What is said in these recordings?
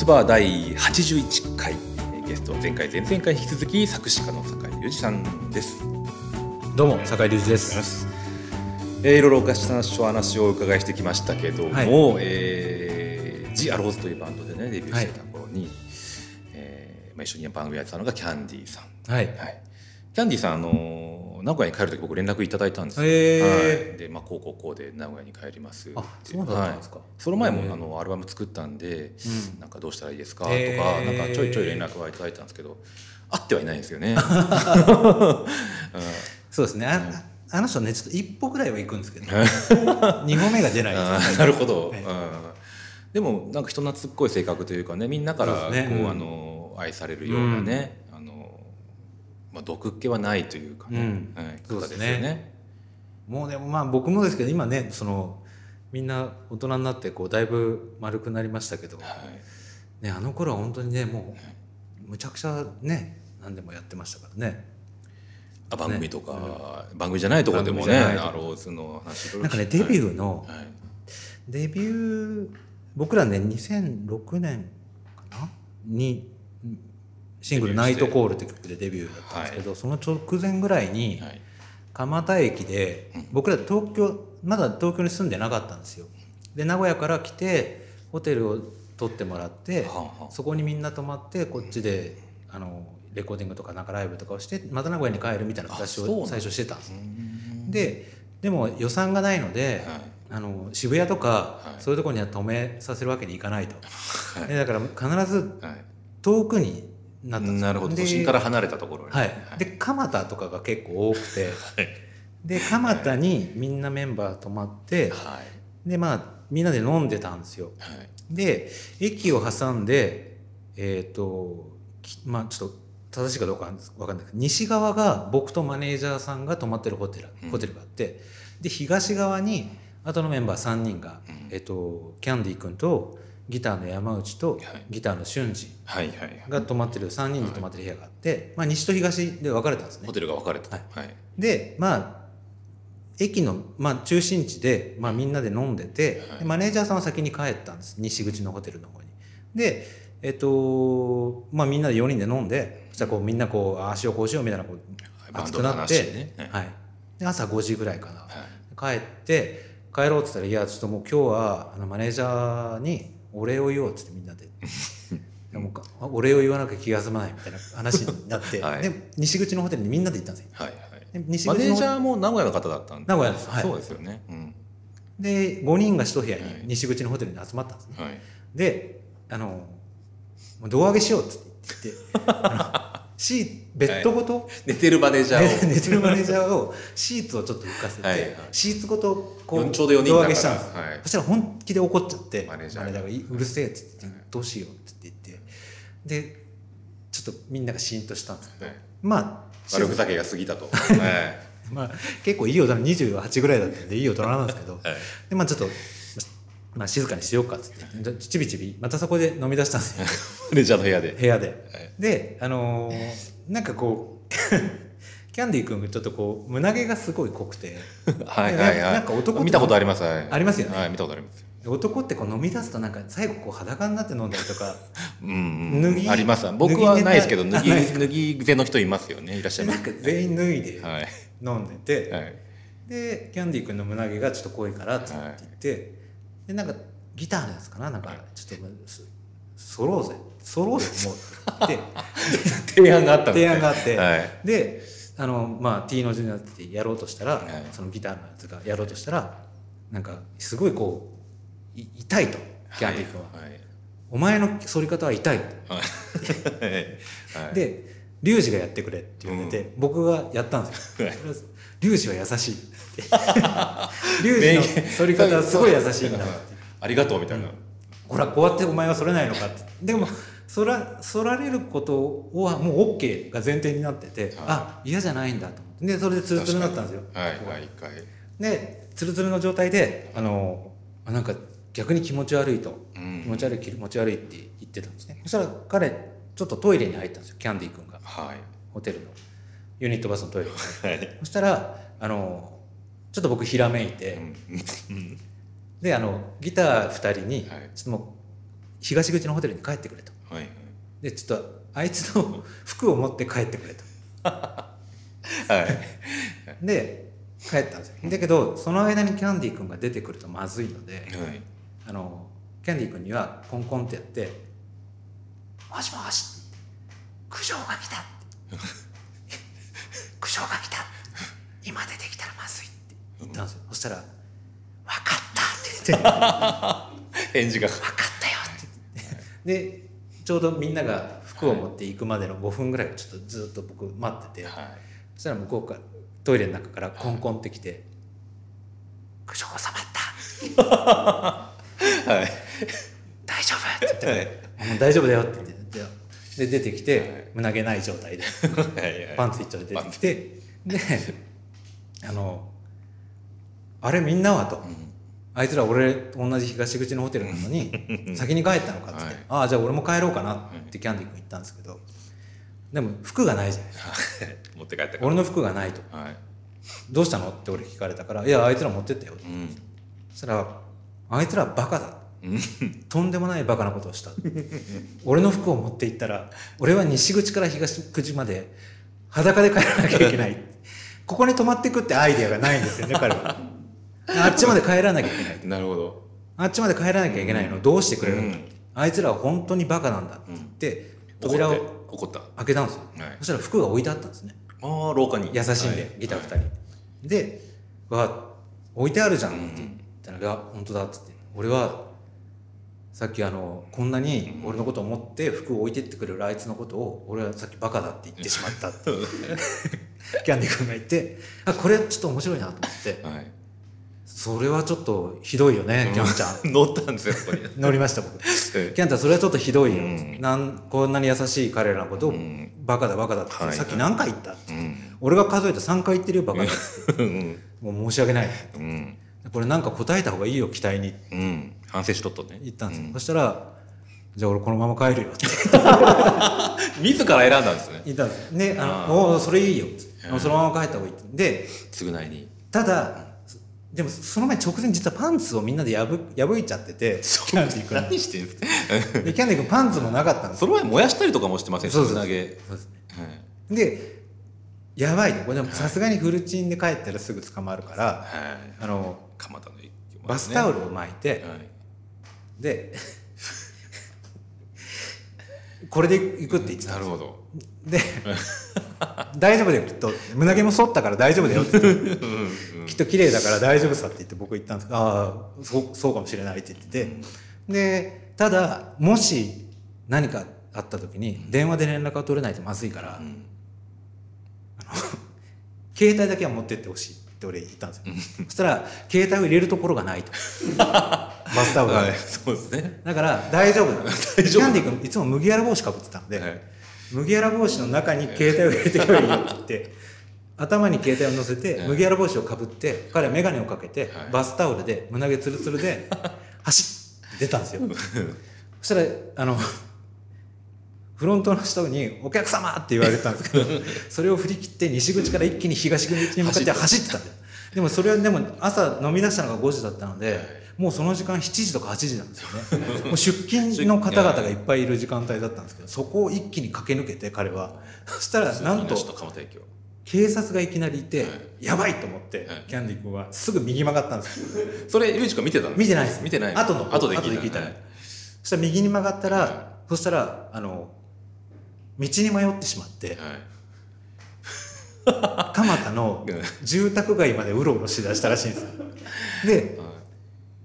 カズバー第81回ゲストは前回前々回引き続き作詞家の酒井隆二さんです。どうも酒井隆二です。えー、いろいろおかしな話をお伺いしてきましたけども、はい、えー、ジ・アローズというバンドでねデビューしてた頃に、はい、えー、まあ、一緒に番組やってたのがキャンディーさん、はい、はい、キャンディーさんあの名古屋に帰る時僕連絡いただいたんですよ、えー、はい、で、まあ、こうこうこうで名古屋に帰ります。あそうだったんですか、はい、その前もあのアルバム作ったんで、うん、なんかどうしたらいいですか？とか、えー、なんかちょいちょい連絡はいただいたんですけど会ってはいないんですよね、う ん、そうですね。あ,、あの人ねちょっと一歩ぐらいは行くんですけど。二歩目が出ないなるほど、うん、でもなんか人懐っこい性格というかねみんなからこう、ね、あの愛されるようなね、まあ、毒気はないというかね、うん。はい、そうですね、ね、もうでもまあ僕もですけど今ねそのみんな大人になってこうだいぶ丸くなりましたけど、はい、ね、あの頃は本当にねもうむちゃくちゃね何でもやってましたからね。あ番組とか、ね、番組じゃないところでもねアローズの話なんかねデビューの、はい、デビュー僕らね2006年かな？にシングル「ナイトコール」って曲でデビューだったんですけど、はい、その直前ぐらいに蒲田駅で僕ら東京まだ東京に住んでなかったんですよ。で名古屋から来てホテルを取ってもらって、そこにみんな泊まってこっちであのレコーディングとかなんかライブとかをしてまた名古屋に帰るみたいな形を最初してたんです。ででも予算がないので、はい、あの渋谷とか、そういうところには止めさせるわけにいかないと、はい、だから必ず遠くになったなるほど。都心から離れたところに、はい、で蒲田とかが結構多くて、はい、で蒲田にみんなメンバー泊まって、はい、でまあみんなで飲んでたんですよ、はい、で駅を挟んでえっ、ー、とまあちょっと正しいかどうか分かんないけど西側が僕とマネージャーさんが泊まってるホテル,、ホテルがあって。で東側に後のメンバー3人が、うん、えーとキャンディー君とギターの山内とギターの俊二が泊まってる3人で泊まってる部屋があって、まあ、西と東で分かれたんですね。ホテルが分かれた、はい、でまあ駅の、まあ、中心地で、まあ、みんなで飲んでて、はい、マネージャーさんは先に帰ったんです。西口のホテルの方に。でえっとまあみんなで4人で飲んでそしたらこうみんなこうああしようこうしようみたいなこう熱くなって、ね、はい、で朝5時ぐらいかな、帰って帰ろうって言ったら「いやちょっともう今日はあのマネージャーにお礼を言おうっつってみんなで。でもお礼を言わなきゃ気が済まないみたいな話になって、はい、で西口のホテルにみんなで行ったんですよ、はいはい、西口マネージャーも名古屋の方だったんで。名古屋です、はい、そうですよね、うん、で5人が一部屋に西口のホテルに集まったんですね、はい、であの胴上げしようっつって言って シベッドごと、はい、寝てるマネージャーを。寝てるマネージャーをシーツをちょっと浮かせて、はいはい、シーツごとこうちょうど4人上げしたんです、はい、そしたら本気で怒っちゃってマネージャーが「うるせえ」っつって「どうしよう」って言って。でちょっとみんながシーンとしたんですけど、まあ悪ふざけが過ぎたと、まあ結構いい大人28ぐらいだったんでいい大人なんですけど、でまあちょっとまあ、静かにしようかっつって。ちびちびまたそこで飲み出したんですよ。レジャーの部屋で。部屋で、はい、であのー、なんかこう キャンディー君ちょっとこう胸毛がすごい濃くて。はいはいはい。なんか男見たことあります、はい、ありますよね、はい、見たことあります。男ってこう飲み出すとなんか最後こう裸になって飲んだりとか。うん、脱ぎあります。僕はないですけど脱ぎ脱ぎ癖の人いますよねいらっしゃいます、なんか全員脱いで飲んでて、はい、でキャンディー君の胸毛がちょっと濃いからって言って、でなんかギターのやつかな？なんかちょっとそろうぜ。そろうぜ。もうって提案があった提案があって、はい、であのまあ T の字になってやろうとしたら、はい、そのギターのやつがやろうとしたらなんかすごいこう痛いとキャンディー君は、はい、お前の反り方は痛い でリュウジがやってくれって言われて、うん、僕がやったんですよ。リュウジは優しい。リュウジの反り方はすごい優しいんだ。ありがとうみたいな。ほらこうやってお前は反れないのかって。でも反ら反られることはもう OK が前提になってて、はい、あ嫌じゃないんだと思ってでそれでツルツルになったんですよ。はいはい一回。でツルツルの状態であのなんか逆に気持ち悪いと、うん、気持ち悪い気持ち悪いって言ってたんですね。そしたら彼ちょっとトイレに入ったんですよキャンディー君が、はい、ホテルのユニットバスのトイレ。はい、そしたらあのちょっと僕ひらめいて、うん、であのギター2人に、ちょっともう東口のホテルに帰ってくれと、はい、でちょっとあいつの服を持って帰ってくれと。はい。で帰ったんですよ。だけどその間にキャンディー君が出てくるとまずいので、はい、あのキャンディー君にはコンコンってやって「もしもし苦情が来た」苦情が来た。今出てきたらまずい」って。言ったんですよ、そしたら「分かった」って言って。返事が「分かったよ」って。言ってでちょうどみんなが服を持って行くまでの5分ぐらいちょっとずっと僕待ってて、はい、そしたら向こうからトイレの中からコンコンってきて「苦情収まった」はい「大丈夫」って言って「はい、大丈夫だよ」って言ってで出てきて、はい、胸毛ない状態で。パンツ一丁で出てきて。であの「あれみんなは?」と。うん。あいつら俺と同じ東口のホテルなのに先に帰ったのかっつって、はい、ああじゃあ俺も帰ろうかなってキャンディー君言ったんですけど。でも服がないじゃないですか。持って帰った俺の服がないと、はい、どうしたのって俺聞かれたから「いやあいつら持ってったよ」うん、そしたら「あいつらバカだ」とんでもないバカなことをした。俺の服を持って行ったら俺は西口から東口まで裸で帰らなきゃいけない。ここに泊まっていくってアイデアがないんですよね彼は。あっちまで帰らなきゃいけないなるほど。あっちまで帰らなきゃいけないのどうしてくれるんだ、うん、あいつらは本当にバカなんだって言って、扉を開けたんですよ、はい、そしたら服が置いてあったんですね。ああ廊下に。優しいんで、はい、ギター2人、はい、で「わ置いてあるじゃん」って言ったら「いや本当だ」っつって。俺はさっきあのこんなに俺のことを思って服を置いてってくれるあいつのことを俺はさっきバカだって言ってしまったってキャンディー君が言ってあこれちょっと面白いなと思って、はい、それはちょっとひどいよね、キャンちゃん。乗ったんですよ、ここに。乗りました、僕。キャンちゃん、それはちょっとひどいよ。うん、なんこんなに優しい彼らのことを、うん、バカだ、バカだって、はい、さっき何回言ったって、うん、俺が数えた3回言ってるよ、バカだって。もう申し訳ない。これなんか答えた方がいいよ、期待に。反省しとっとね。言ったんですよ。そしたら、じゃあ俺このまま帰るよって。自ら選んだんですね。言ったんです。ね、あの、おお、それいいよ。そのまま帰った方がいい。で、償いに。ただ、でもその前直前実はパンツをみんなで破破いちゃっててキャンディー君何してんすか？でキャンディー君パンツもなかったんですその前燃やしたりとかもしてません？そうそうででやばいこれでもさすがにフルチンで帰ったらすぐ捕まるから、はい、あの蒲田の、ね、バスタオルを巻いて、はい、でこれで行くって言ってたなるほど。で大丈夫だよきっと。胸毛も剃ったから大丈夫だよってって。きっと綺麗だから大丈夫さって言って僕言ったんですけどああそうそうかもしれないって言ってて、でただもし何かあった時に電話で連絡が取れないとまずいから、うん、携帯だけは持ってってほしいって俺言ったんですよ、そしたら携帯を入れるところがないと。バスタオルが、はい、そうですね。だから大丈夫だ 大丈夫キャンディー君いつも麦わら帽子かぶってたんで、はい。麦わら帽子の中に携帯を入れてこいよって言って頭に携帯を乗せて麦わら帽子をかぶって彼は眼鏡をかけてバスタオルで胸毛ツルツルで 走って出たんですよ。そしたらあのフロントの人に「お客様!」って言われたんですけど それを振り切って西口から一気に東口に向かって走ってたんだよ。でもそれはでも朝飲み出したのが5時だったのでもうその時間7時とか8時なんですよね。もう出勤の方々がいっぱいいる時間帯だったんですけどそこを一気に駆け抜けて彼は。そしたら なんと警察がいきなりいて、やばいと思って、キャンディー君はすぐ右曲がったんですよ。それゆうちくん見てたの見てないです。見てない。後の後で聞いた、そしたら右に曲がったら、そしたらあの道に迷ってしまって、蒲田の住宅街までうろうろしだしたらしいんです。よで、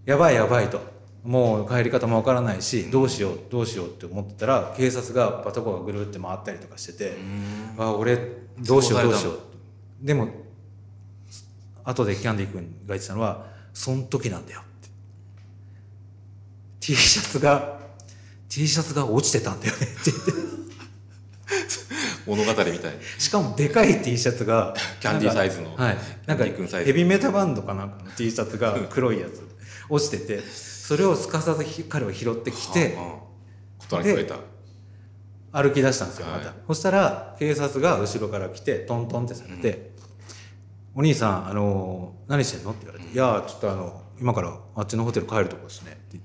やばいやばいと。もう帰り方もわからないしどうしようどうしようって思ってたら警察がパトカーがぐるって回ったりとかしててあ俺どうしようどうしよう。でも後でキャンディー君が言ってたのは「そん時なんだよ」って。T シャツが T シャツが落ちてたんだよねって言って物語みたい。しかもでかい T シャツがキャンディーサイズの。はい。なんかヘビメタバンドかなんかの T シャツが黒いやつ。落ちててそれをすかさず彼は拾ってきて、歩き出したんですよまた、はい、そしたら警察が後ろから来てトントンってされて「うん、お兄さんあの何してんの?」って言われて「いやちょっとあの今からあっちのホテル帰るとこですね」って。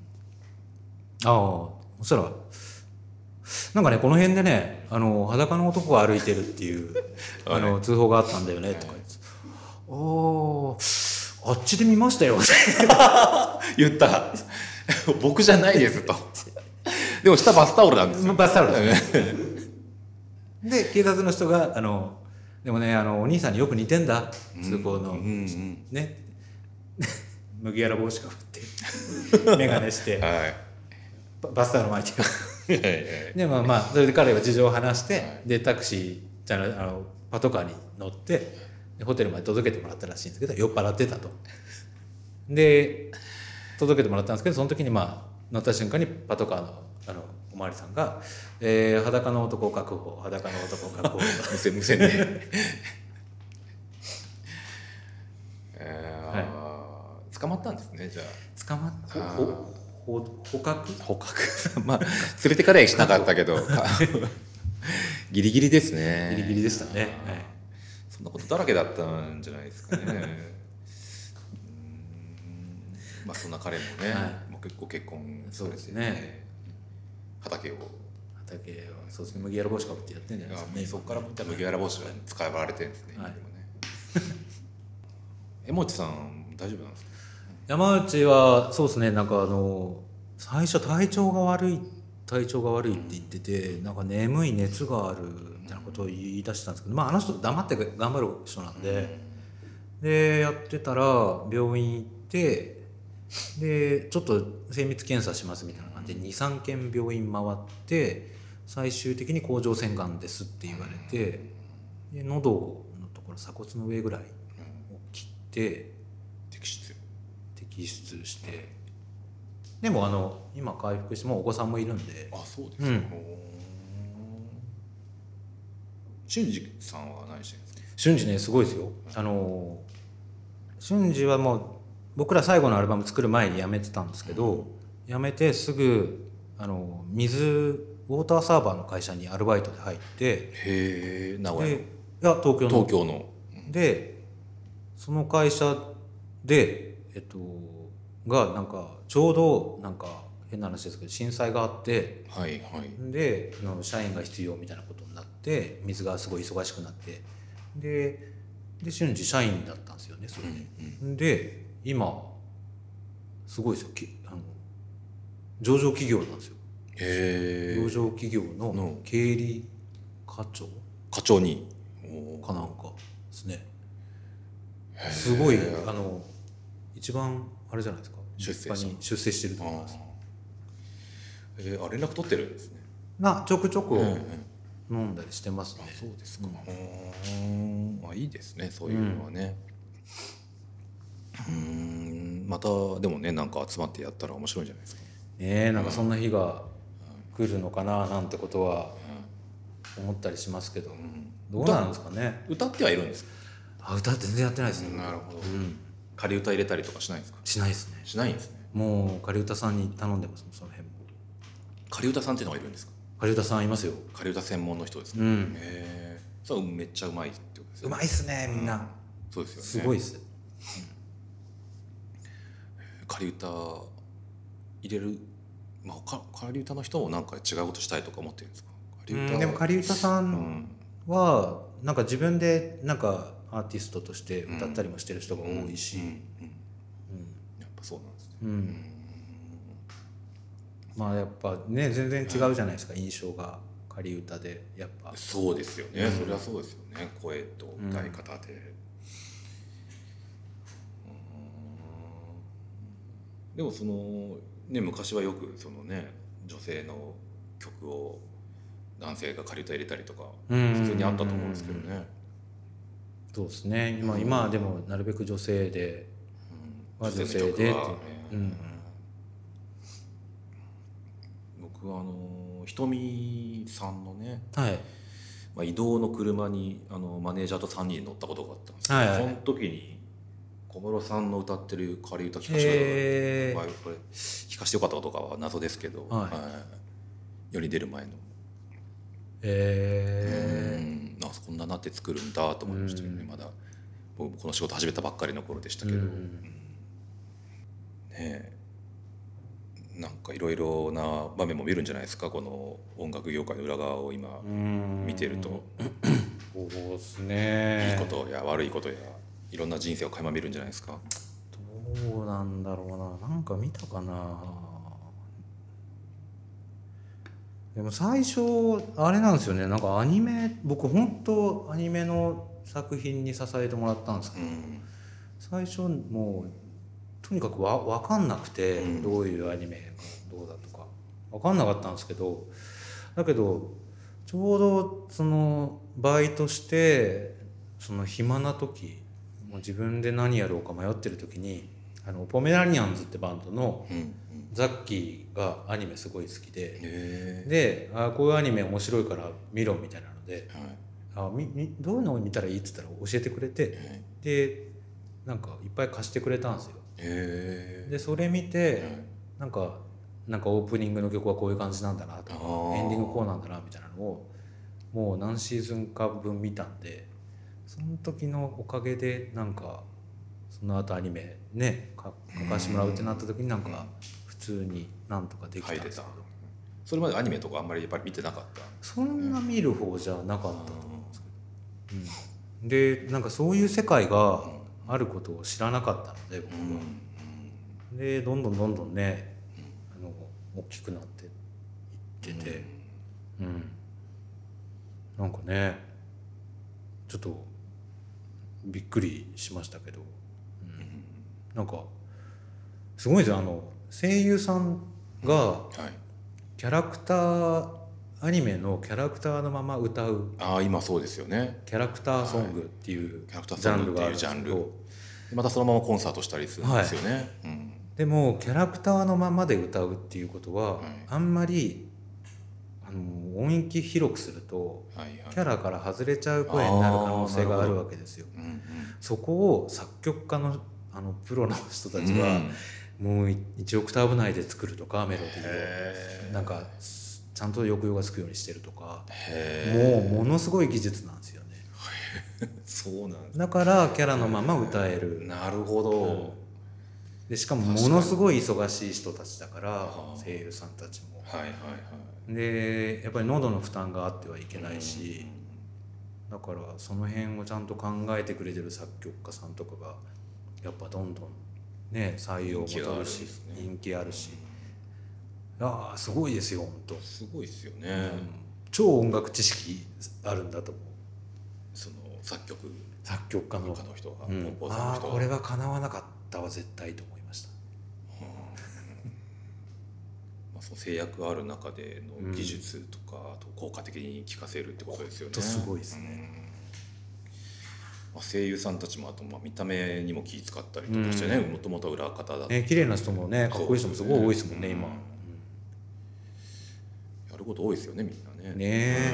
ああ。そしたらなんかねこの辺でねあの裸の男が歩いてるっていうあの通報があったんだよねとか言って「おあっちで見ましたよ」言った。僕じゃないですと。でも下バスタオルなんですよ。バスタオルで 警察の人があのでもねあのお兄さんによく似てんだ通行の、うんうんね。麦わら帽子かぶって眼鏡して、はい。ババスタオル巻いてはいはいでまあまあそれで彼は事情を話して、はい。でタクシーじゃああのパトカーに乗ってでホテルまで届けてもらったらしいんですけど酔っ払ってたと。で届けてもらったんですけどその時にまあ乗った瞬間にパトカーのあのおまわりさんが「えー裸の男確保裸の男確保」無線無線で。えー捕まったんですねじゃ捕まっあー。ほほ捕獲？あ捕獲？まあ連れてかれはしなかったけど。ギリギリですね。ギリギリでしたね、はい。そんなことだらけだったんじゃないですかね。まあそんな彼もね、はもう結構結婚されてそうですね。畑を。畑はそうですね。麦わら帽子かぶってやってんじゃないですか。ねそこから麦わら帽子が使われてるんですね、はい。今でもね江持さん大丈夫なんですか？山内はそうですねなんかあの最初体調が悪い体調が悪いって言っててなんか眠い熱があるみたいなことを言い出したんですけどまああの人黙って頑張る人なんで、でやってたら病院行ってでちょっと精密検査しますみたいな感じで23軒病院回って最終的に甲状腺がんですって言われてで喉のところ鎖骨の上ぐらいを切って摘出して。でもあの今回復してもうお子さんもいるんで。あそうですか、うん。俊二さんは何してるんですか？瞬時ねすごいですよ。あの瞬時はもう僕ら最後のアルバム作る前に辞めてたんですけど辞めてすぐあの水ウォーターサーバーの会社にアルバイトで入ってへえ名古屋でいや東京の。東京の。でその会社でえっとがなんかちょうどなんか変な話ですけど震災があってはいはい。であの社員が必要みたいなことになって水がすごい忙しくなってでで瞬時社員だったんですよねそれで。で今すごいですよ。きあの上場企業なんですよ。上場企業のの。経理課長課長に。かなんかですね。すごいあの一番あれじゃないですか？出世に出世してると思います。えー、あ連絡取ってるんですね。なちょくちょくうんうん。飲んだりしてますね。あ、そうですか、うん、あいいですねそういうのはね。うん。またでもねなんか集まってやったら面白いんじゃないですか、ねえなんかそんな日が来るのかななんてことは思ったりしますけど、どうなんですかね。歌ってはいるんですか？あ歌全然やってないですね、なるほど。うん、仮歌入れたりとかしないんですか？しないですね。しないんですね。もう仮歌さんに頼んでますその辺も。仮歌さんっていうのがいるんですか？仮歌さんいますよ。仮歌専門の人ですか、うん。へえそうめっちゃうまいってことですようまいっすねみんな、そうですよね。すごいっす。仮歌入れる、まあ、他仮歌の人もなんか違うことしたいとか思ってるんですか？仮歌、うんでも仮歌さうんん。はなんか自分でなんかアーティストとして歌ったりもしてる人が多いし、うん。やっぱそうなんですね。うん。まあやっぱね全然違うじゃないですか、印象が仮歌で。やっぱ。そうですよね、それはそうですよね。声と歌い方で、うん。でもそのね昔はよくそのね女性の曲を男性が仮歌入れたりとかうん。普通にあったと思うんですけどね、そうですね。今今はでもなるべく女性で。うん。は女性でって。いうん。僕はあのひとみさんのね、はい。まあ、移動の車にあのマネージャーと3人乗ったことがあったんですけど、はいはい。その時に小室さんの歌ってる仮歌聞かせてへー。まあこれ聞かせてよかったかどうかは謎ですけど、はい世に出る前の、えうんあこんななって作るんだと思いましたよね、うん。まだ。僕この仕事始めたばっかりの頃でしたけど、うん。うん。ねえ。なんかいろいろな場面も見るんじゃないですかこの音楽業界の裏側を今見てると。そうですね。いいことや悪いことやいろんな人生を垣間見るんじゃないですか。どうなんだろうな。なんか見たかなでも最初あれなんですよね。なんかアニメ僕本当アニメの作品に支えてもらったんですけど、うん、最初もうとにかくわ分かんなくて、どういうアニメがどうだとか。分かんなかったんですけど。だけどちょうどそのバイトしてその暇な時もう自分で何やろうか迷ってる時にあのポメラニアンズってバンドのザッキーがアニメすごい好きで、であこういうアニメ面白いから見ろみたいなので、はい、あみみどういうのを見たらいいっつったら教えてくれて、でなんかいっぱい貸してくれたんですよ。でそれ見て、なんかなんかオープニングの曲はこういう感じなんだなとかエンディングこうなんだなみたいなのをもう何シーズンか分見たんでその時のおかげでなんかその後アニメね書かしてもらうってなった時になんか普通になんとかできたんですけど。それまでアニメとかあんまりやっぱり見てなかった。そんな見る方じゃなかったと思うんですけど、うん、でなんかそういう世界があることを知らなかったので僕は、でどんどんどんどんねあの大きくなっていってて。うん、なんかねちょっとびっくりしましたけど、うん、なんかすごいですよ。あの声優さんがキャラクターアニメのキャラクターのまま歌うああ今そうですよね。キャラクターソングっていうジャンルがあるんですけど。またそのままコンサートしたりするんですよね、はい。うん、でもキャラクターのままで歌うっていうことは、はい、あんまりあの音域広くすると、キャラから外れちゃう声になる可能性があるわけですよ。うんうん、そこを作曲家のあのプロの人たちは、もう1オクターブ内で作るとかメロディーを。なんかちゃんと抑揚がつくようにしてるとか。もうものすごい技術なんですよね。そうなんだ。からキャラのまま歌える。なるほど、でしかもものすごい忙しい人たちだから声優さんたちも。はいはいはい。でやっぱり喉の負担があってはいけないし、だからその辺をちゃんと考えてくれてる作曲家さんとかがやっぱどんどんね採用も取るし人気あるし、ああすごいですよ本当。すごいですよね、うん、超音楽知識あるんだと思う。その作曲。作曲家の。人が、うん、ああこれはかなわなかったわ絶対と思い その制約ある中での技術とか、あと効果的に効かせるってことですよね。すごいですね。まあ、声優さんたちもあとまあ見た目にも気使ったりとかしてねもともと裏方だね綺麗な人もねかっこいい人もすごい多いですもんね、ね、今、うん、やること多いですよねみんなね。ね、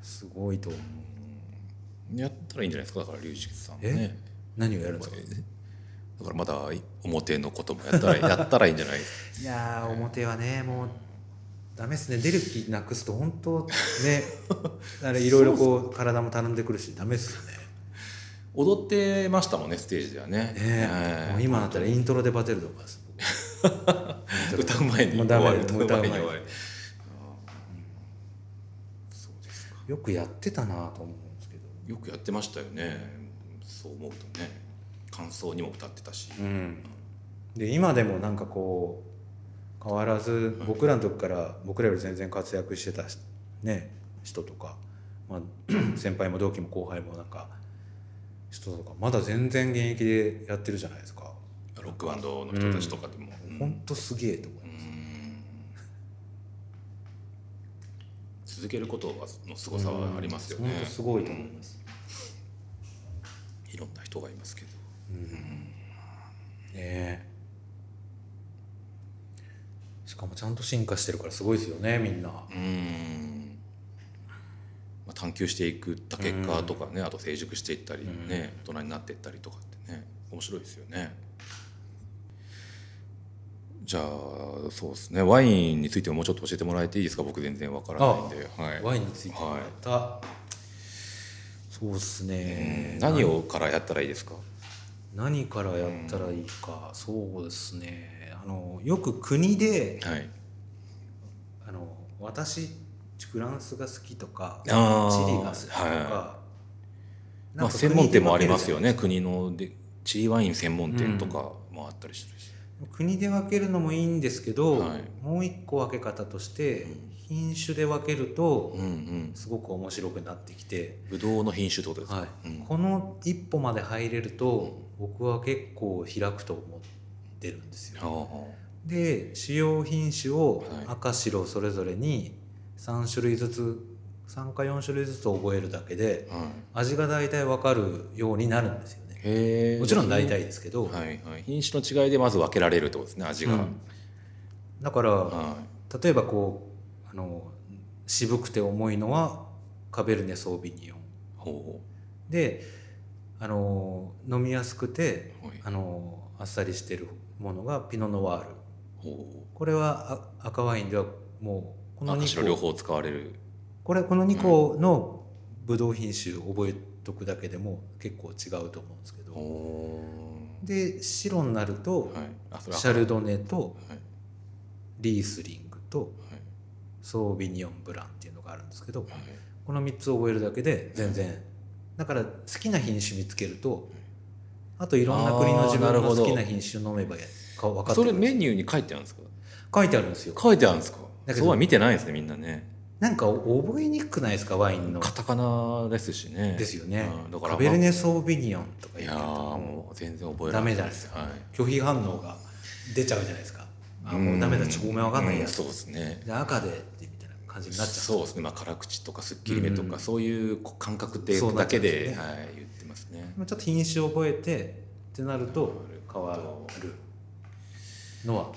うん、すごいと思う。やったらいいんじゃないですかだから龍二さんね。何をやるんですか？だからまだ表のこともやったら やったらいいんじゃないいや表はねもうダメですね。出る気なくすと本当ね あれいろいろこう体もたるんでくるしダメですよね踊ってましたもんねステージではね、えー、もう今だったらイントロでバテるとか。歌う前に終わる。歌う前に終わる。よくやってたなと思うんですけど。よくやってましたよね。そう思うとね。感想にも歌ってたし、うん、で今でもなんかこう変わらず僕らの時から僕らより全然活躍してた、ね、人とか、まあ、先輩も同期も後輩もなんか人とかまだ全然現役でやってるじゃないですか。ロックバンドの人たちとかでも、うん、本当すげえと思います、続けることの凄さはありますよね、本当すごいと思います、いろんな人がいますけど。ねしかもちゃんと進化してるからすごいですよねみんな。うん。まあ、探求していくった結果とかね、あと成熟していったりね、大人になっていったりとかってね面白いですよね。じゃあそうですね。ワインについてももうちょっと教えてもらえていいですか？僕全然わからないんで、はい、ワインについてもらった、はい、そうですね、何をからやったらいいですか？何からやったらいいか、そうですね。あのよく国で、はい、あの私フランスが好きとかチリあが好きとか、はまあ、専門店もありますよね国のでチリワイン専門店とかもあったりするし、国で分けるのもいいんですけど、はい。もう一個分け方として品種で分けるとうんうん。すごく面白くなってきて、ぶどうの品種ってことですか、はい。うん。この一歩まで入れると僕は結構開くと思ってるんですよ。はで主要品種をはい。赤白それぞれに3種類ずつ3か4種類ずつ覚えるだけであはい。味が大体分かるようになるんですよね。もちろん大体ですけど、はいはい、品種の違いでまず分けられるってことですね味が、うん。だからは例えばこうあの渋くて重いのはカベルネ・ソービニオンであの飲みやすくてうはい。あのあっさりしてるものがピノ・ノワール。ほこれはあ赤ワインではもうこのう赤白2個両方使われる。これこの2個のブドウ品種覚えとくだけでも結構違うと思うんですけど。ほで白になるとシャルドネとはい。リースリングとはい。ソービニオンブランっていうのがあるんですけどはい。この3つ覚えるだけで全然。だから好きな品種見つけるとあといろんな国の自分の好きな品種飲めばか分かってそれメニューに書いてあるんですか？書いてあるんですよ。書いてあるんですか？だけどそうは見てないですねみんなね。なんか覚えにくくないですかワインの。カタカナですしね。ですよね。うんだから、カベルネ・ソービニオンとかいやもう全然覚えらダれない。メじゃないですか。はい。拒否反応が出ちゃうじゃないですか。あもうダメだちょごめん分かんないや。うそうですね。で赤でってみたいな感じになっちゃうそうですね、まあ、辛口とかすっきりめとか、うん。そういう感覚ってそうなだけですね。で、はい、言ってますね。まあちょっと品種を覚えてってなると変わるのは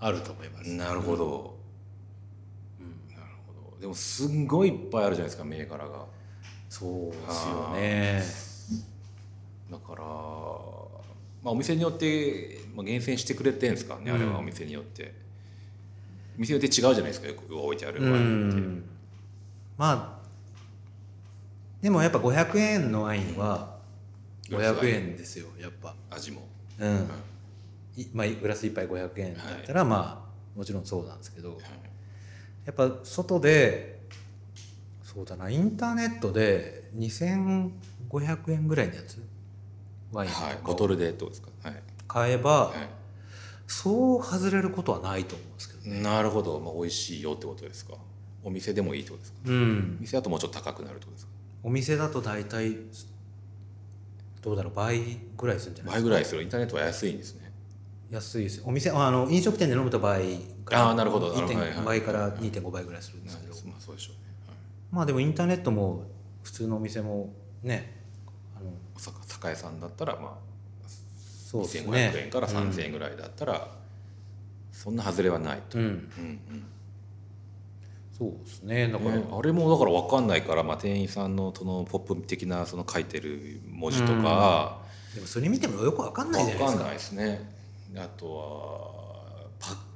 あると思います。なるほどでもすんごいいっぱいあるじゃないですか銘柄が。そうですよね。だから、まあ、お店によって、まあ、厳選してくれてるんですかね、あれうんはお店によって。店によって違うじゃないですかよく置いてあるうワインって、ん。まあでもやっぱ500円のワインは500円ですよやっぱ。味も、うん。い。まあグラス一杯500円だったらまあもちろんそうなんですけど。はいやっぱ外でそうだなインターネットで2500円ぐらいのやつ。ワインとはい、かボトをルでどうですか、はい。買えばはそう外れることはないと思うんですけどい、なるほど、まあ、美味しいよってことですか？お店でもいいってことですか？うん。店だともうちょっと高くなるってことですか？お店だと大体どうだろう倍ぐらいするんじゃない倍ぐらいする。インターネットは安いんですね。安いです。よお店あの飲食店で飲むと倍からあーなるほど。なるほど。はいはい。1.5倍から2.5倍ぐらいするんですけど。まあそうでしょうね、はい。まあでもインターネットも普通のお店もねあのさ酒屋さんだったらまあそうですね。2500円から3000円ぐらいだったら、そんな外れはないと、うん、うん、うん。うんそうですね。だから、ねあれもだから分かんないから、まあ、店員さんのそのポップ的なその書いてる文字とか、でもそれ見てもよくわかんないじゃないですか。分かんないですね。あとはパ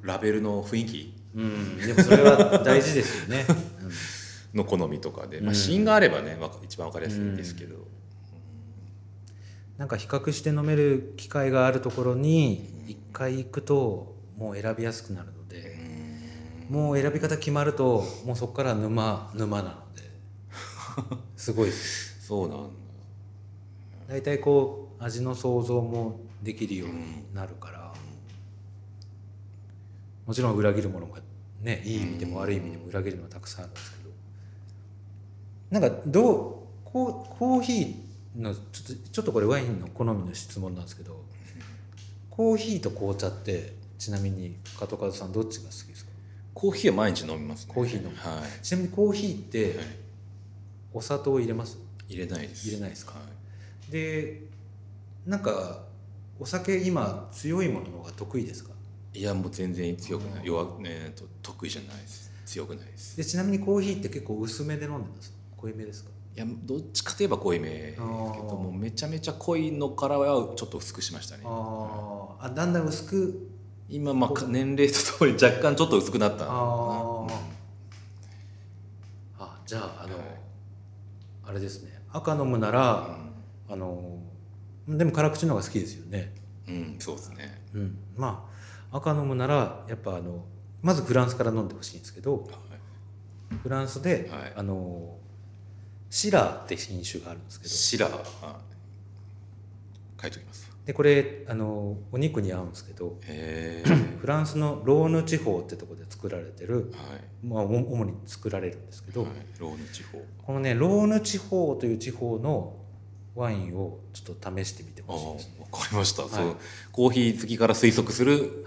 ラベルの雰囲気？うん、でもそれは大事ですよね、の好みとかで、まあ、うん芯があればねわか一番分かりやすいん。ですけど、なんか比較して飲める機会があるところに一回行くともう選びやすくなるので、もう選び方決まるともうそこから沼沼なので。すごいです。そうなんだ。大体こう味の想像もできるようになるから、もちろん裏切るものがねいい意味でも悪い意味でも裏切るのはたくさんあるんですけど。なんかどうコーコーヒーのちょっとちょっとこれワインの好みの質問なんですけどコーヒーと紅茶ってちなみに加藤和さんどっちが好きですか？コーヒーは毎日飲みますね。コーヒー飲む。はい、ちなみにコーヒーってはい。お砂糖入れます？入れないです。入れないですか？はい。でなんかお酒今強いものの方が得意ですか？いやもう全然強くない。弱ねと得意じゃないです。強くないです。でちなみにコーヒーって結構薄めで飲んでます濃いめですか？いやどっちかといえば濃いめですけどもうめちゃめちゃ濃いのからはちょっと薄くしましたね。あー。あだんだん薄く？今まあか年齢とともに若干ちょっと薄くなった。あのーあじゃああの、はい。あれですね。赤飲むなら、あのでも辛口の方が好きですよね。うん、うん、そうですね。うん。ま赤飲むならやっぱあのまずフランスから飲んでほしいんですけど、フランスで、はい、あのシラーって品種があるんですけど。シラー書い。ておきます。でこれあのお肉に合うんですけど フランスのローヌ地方ってとこで作られてる、はい。まあ、主に作られるんですけど、はい、ローヌ地方。このねローヌ地方という地方のワインをちょっと試してみてほしいです、ね、わかりました、はい、そうコーヒー好きから推測する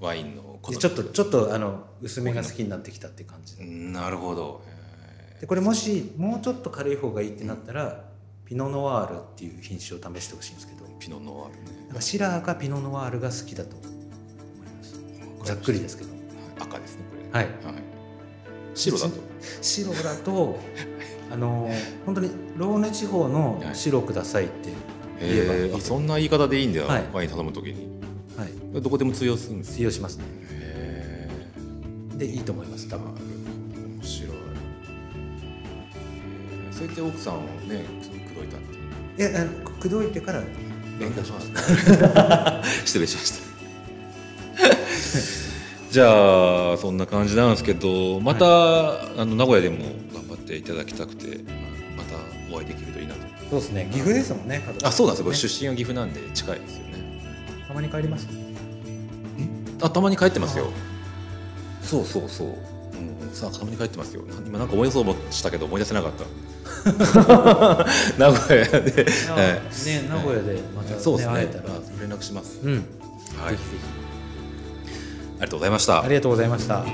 ワインのちょっとちょっとあの薄めが好きになってきたって感じ。なるほど。でこれもしもうちょっと軽い方がいいってなったら、ピノノワールっていう品種を試してほしいんですけど。ピノノワールね。シラーかピノノワールが好きだと思います。ざっくりですけど。赤ですねこれ。はい、はい、白だと。白だとあの本当にローネ地方の白くださいって言えば、はい、そんな言い方でいいんだよ、はい、ワイン頼む時に。はい。どこでも通用するんです通用しますね。でいいと思います多分。面白い。そうやって奥さんをね口説いたっていう。いや口説いてから勉強しました。失礼しました。じゃあそんな感じなんですけどまた、はい、あの名古屋でも頑張っていただきたくてまたお会いできるといいなとそうですね岐阜ですもんねあそうなんですよ、ね、出身は岐阜なんで近いですよね。たまに帰ります？あたまに帰ってますよ。そうそうそう、うん、さあたまに帰ってますよ。今なんか思い出そうもしたけど思い出せなかった。名古屋で、ね、名古屋でまた、ね、そうですね。連絡します、うん、はい。ありがとうございました。ありがとうございました